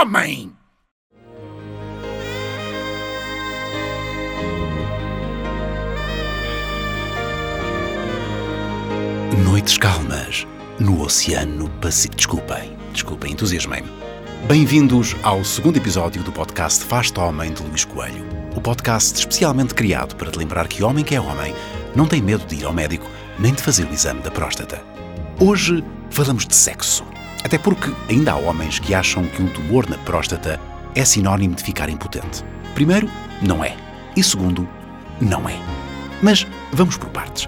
homem! Noites calmas no Oceano Pacífico. Desculpem, desculpem, entusiasmei-me. Bem-vindos ao segundo episódio do podcast Faz-te Homem de Luís Coelho. O podcast especialmente criado para te lembrar que homem que é homem não tem medo de ir ao médico nem de fazer o exame da próstata. Hoje falamos de sexo. Até porque ainda há homens que acham que um tumor na próstata é sinónimo de ficar impotente. Primeiro, não é. E segundo, não é. Mas vamos por partes.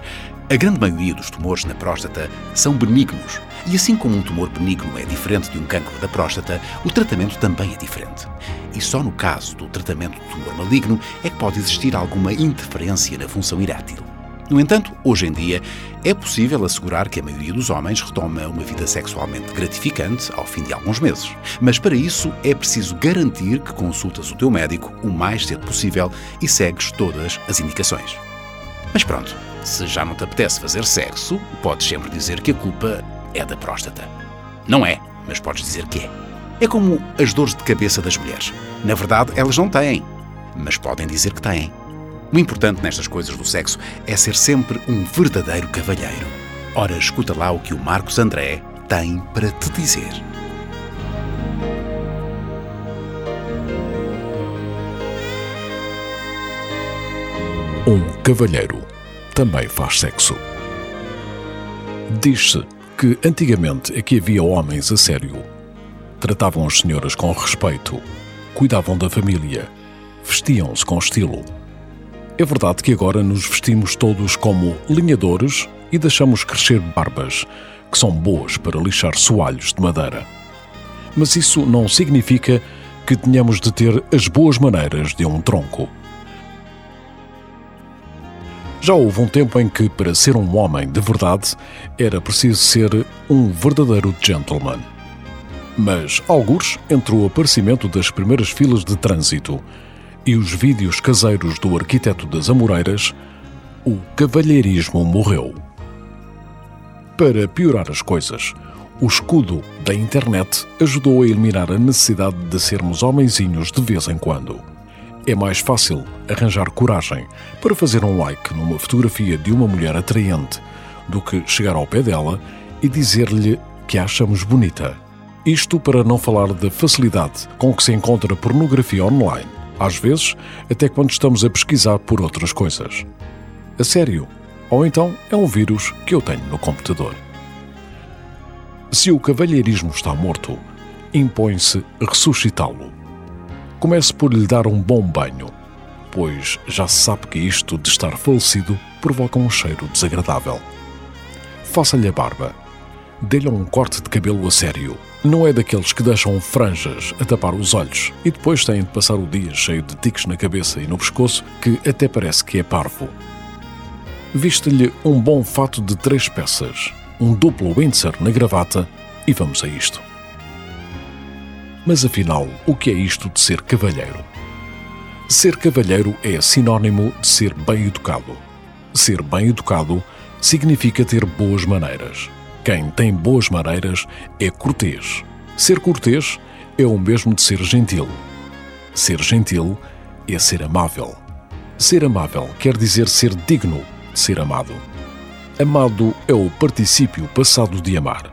A grande maioria dos tumores na próstata são benignos. E assim como um tumor benigno é diferente de um cancro da próstata, o tratamento também é diferente. E só no caso do tratamento do tumor maligno é que pode existir alguma interferência na função erétil. No entanto, hoje em dia, é possível assegurar que a maioria dos homens retoma uma vida sexualmente gratificante ao fim de alguns meses. Mas para isso é preciso garantir que consultas o teu médico o mais cedo possível e segues todas as indicações. Mas pronto, se já não te apetece fazer sexo, podes sempre dizer que a culpa é da próstata. Não é, mas podes dizer que é. É como as dores de cabeça das mulheres. Na verdade, elas não têm, mas podem dizer que têm. O importante nestas coisas do sexo é ser sempre um verdadeiro cavalheiro. Ora, escuta lá o que o Marcos André tem para te dizer. Um cavalheiro também faz sexo. Diz-se que antigamente aqui havia homens a sério. Tratavam as senhoras com respeito, cuidavam da família, vestiam-se com estilo é verdade que agora nos vestimos todos como linhadores e deixamos crescer barbas, que são boas para lixar soalhos de madeira. Mas isso não significa que tenhamos de ter as boas maneiras de um tronco. Já houve um tempo em que, para ser um homem de verdade, era preciso ser um verdadeiro gentleman. Mas, alguns, entre o aparecimento das primeiras filas de trânsito e os vídeos caseiros do arquiteto das Amoreiras, o cavalheirismo morreu. Para piorar as coisas, o escudo da internet ajudou a eliminar a necessidade de sermos homenzinhos de vez em quando. É mais fácil arranjar coragem para fazer um like numa fotografia de uma mulher atraente do que chegar ao pé dela e dizer-lhe que a achamos bonita. Isto para não falar da facilidade com que se encontra pornografia online às vezes até quando estamos a pesquisar por outras coisas. A sério, ou então é um vírus que eu tenho no computador. Se o cavalheirismo está morto, impõe-se ressuscitá-lo. Comece por lhe dar um bom banho, pois já se sabe que isto de estar falecido provoca um cheiro desagradável. Faça-lhe a barba. Dê-lhe um corte de cabelo a sério não é daqueles que deixam franjas a tapar os olhos e depois têm de passar o dia cheio de tiques na cabeça e no pescoço que até parece que é parvo. Viste-lhe um bom fato de três peças, um duplo Windsor na gravata e vamos a isto. Mas afinal, o que é isto de ser cavalheiro? Ser cavalheiro é sinónimo de ser bem educado. Ser bem educado significa ter boas maneiras quem tem boas maneiras é cortês. Ser cortês é o mesmo de ser gentil. Ser gentil é ser amável. Ser amável quer dizer ser digno de ser amado. Amado é o particípio passado de amar.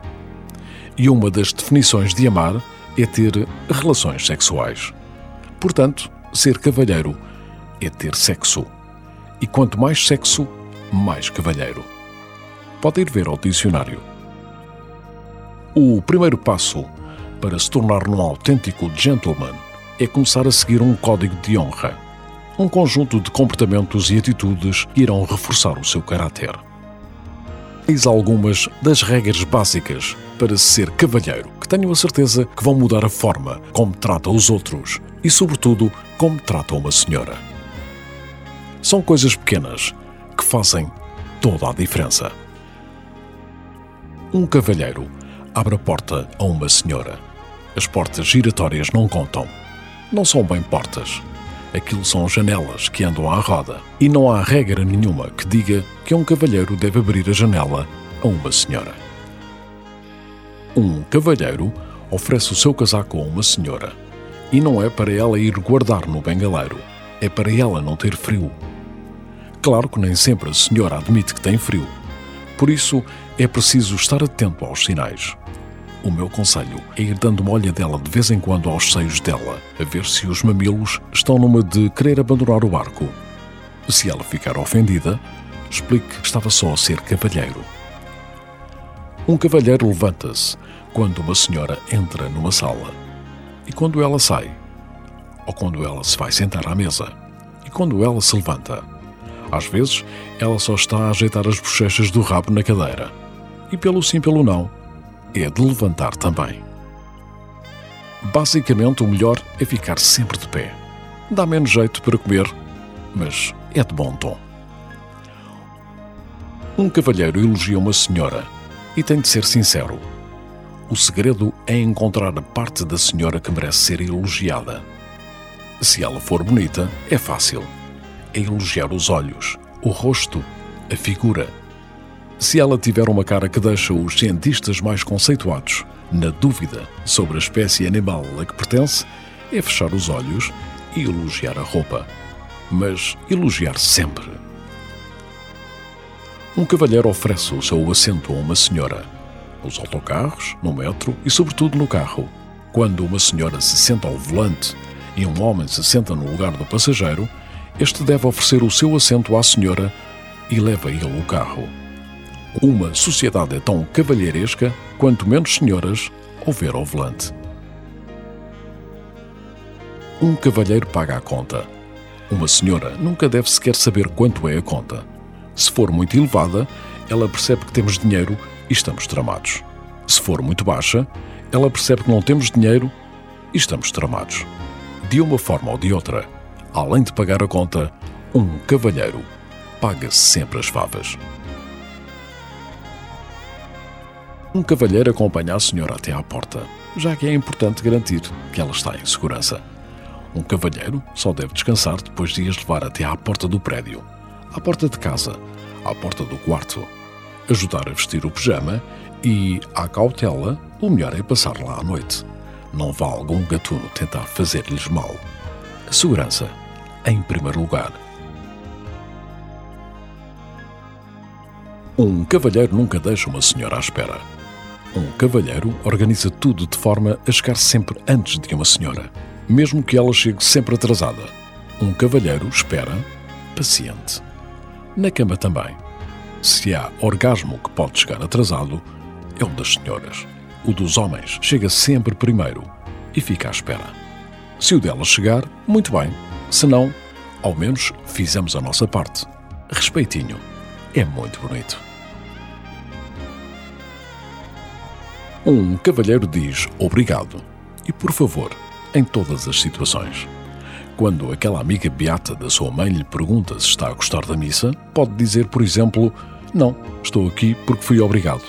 E uma das definições de amar é ter relações sexuais. Portanto, ser cavalheiro é ter sexo. E quanto mais sexo, mais cavalheiro. Pode ir ver ao dicionário. O primeiro passo para se tornar um autêntico gentleman é começar a seguir um código de honra, um conjunto de comportamentos e atitudes que irão reforçar o seu caráter. Eis algumas das regras básicas para ser cavalheiro, que tenho a certeza que vão mudar a forma como trata os outros e, sobretudo, como trata uma senhora. São coisas pequenas que fazem toda a diferença. Um cavalheiro abre a porta a uma senhora. As portas giratórias não contam. Não são bem portas. Aquilo são janelas que andam à roda. E não há regra nenhuma que diga que um cavalheiro deve abrir a janela a uma senhora. Um cavalheiro oferece o seu casaco a uma senhora E não é para ela ir guardar no bengaleiro, é para ela não ter frio. Claro que nem sempre a senhora admite que tem frio. Por isso, é preciso estar atento aos sinais. O meu conselho é ir dando uma olhadela de vez em quando aos seios dela, a ver se os mamilos estão numa de querer abandonar o barco. Se ela ficar ofendida, explique que estava só a ser cavalheiro. Um cavalheiro levanta-se quando uma senhora entra numa sala e quando ela sai, ou quando ela se vai sentar à mesa e quando ela se levanta. Às vezes, ela só está a ajeitar as bochechas do rabo na cadeira. E pelo sim, pelo não, é de levantar também. Basicamente, o melhor é ficar sempre de pé. Dá menos jeito para comer, mas é de bom tom. Um cavalheiro elogia uma senhora e tem de ser sincero. O segredo é encontrar a parte da senhora que merece ser elogiada. Se ela for bonita, é fácil. É elogiar os olhos, o rosto, a figura. Se ela tiver uma cara que deixa os cientistas mais conceituados na dúvida sobre a espécie animal a que pertence, é fechar os olhos e elogiar a roupa. Mas elogiar sempre. Um cavalheiro oferece o seu assento a uma senhora nos autocarros, no metro e, sobretudo, no carro. Quando uma senhora se senta ao volante e um homem se senta no lugar do passageiro, este deve oferecer o seu assento à senhora e leva ele o carro. Uma sociedade é tão cavalheiresca quanto menos senhoras houver ao volante. Um cavalheiro paga a conta. Uma senhora nunca deve sequer saber quanto é a conta. Se for muito elevada, ela percebe que temos dinheiro e estamos tramados. Se for muito baixa, ela percebe que não temos dinheiro e estamos tramados. De uma forma ou de outra, além de pagar a conta, um cavalheiro paga sempre as favas. Um cavalheiro acompanha a senhora até à porta, já que é importante garantir que ela está em segurança. Um cavalheiro só deve descansar depois de as levar até à porta do prédio, à porta de casa, à porta do quarto, ajudar a vestir o pijama e, à cautela, o melhor é passar lá à noite. Não vá algum gatuno tentar fazer-lhes mal. A segurança, em primeiro lugar. Um cavalheiro nunca deixa uma senhora à espera. Um cavalheiro organiza tudo de forma a chegar sempre antes de uma senhora, mesmo que ela chegue sempre atrasada. Um cavalheiro espera, paciente. Na cama também. Se há orgasmo que pode chegar atrasado, é o das senhoras. O dos homens chega sempre primeiro e fica à espera. Se o dela chegar, muito bem. Se não, ao menos fizemos a nossa parte. Respeitinho. É muito bonito. Um cavalheiro diz obrigado e por favor em todas as situações. Quando aquela amiga beata da sua mãe lhe pergunta se está a gostar da missa, pode dizer, por exemplo, não, estou aqui porque fui obrigado.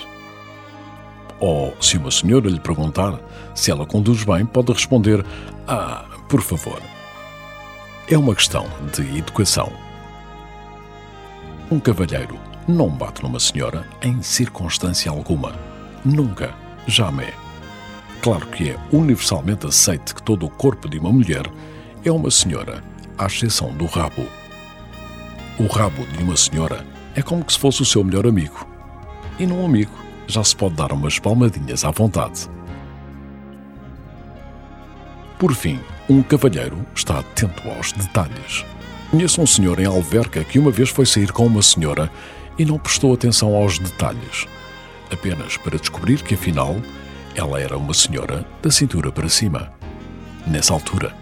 Ou, se uma senhora lhe perguntar se ela conduz bem, pode responder: Ah, por favor. É uma questão de educação. Um cavalheiro não bate numa senhora em circunstância alguma. Nunca, jamais. Claro que é universalmente aceito que todo o corpo de uma mulher é uma senhora, à exceção do rabo. O rabo de uma senhora é como que se fosse o seu melhor amigo. E num amigo já se pode dar umas palmadinhas à vontade. Por fim, um cavalheiro está atento aos detalhes. Conheço um senhor em Alverca que uma vez foi sair com uma senhora e não prestou atenção aos detalhes, apenas para descobrir que afinal ela era uma senhora da cintura para cima. Nessa altura,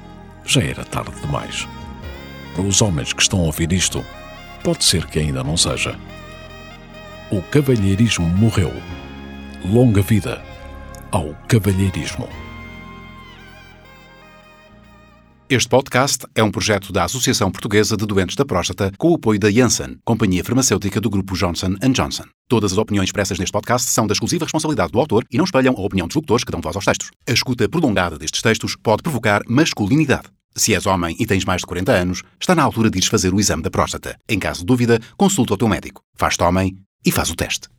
já era tarde demais. Para os homens que estão a ouvir isto, pode ser que ainda não seja. O cavalheirismo morreu. Longa vida ao cavalheirismo. Este podcast é um projeto da Associação Portuguesa de Doentes da Próstata com o apoio da Janssen, companhia farmacêutica do grupo Johnson Johnson. Todas as opiniões expressas neste podcast são da exclusiva responsabilidade do autor e não espelham a opinião dos locutores que dão voz aos textos. A escuta prolongada destes textos pode provocar masculinidade. Se és homem e tens mais de 40 anos, está na altura de ires fazer o exame da próstata. Em caso de dúvida, consulta o teu médico. Faz-te homem e faz o teste.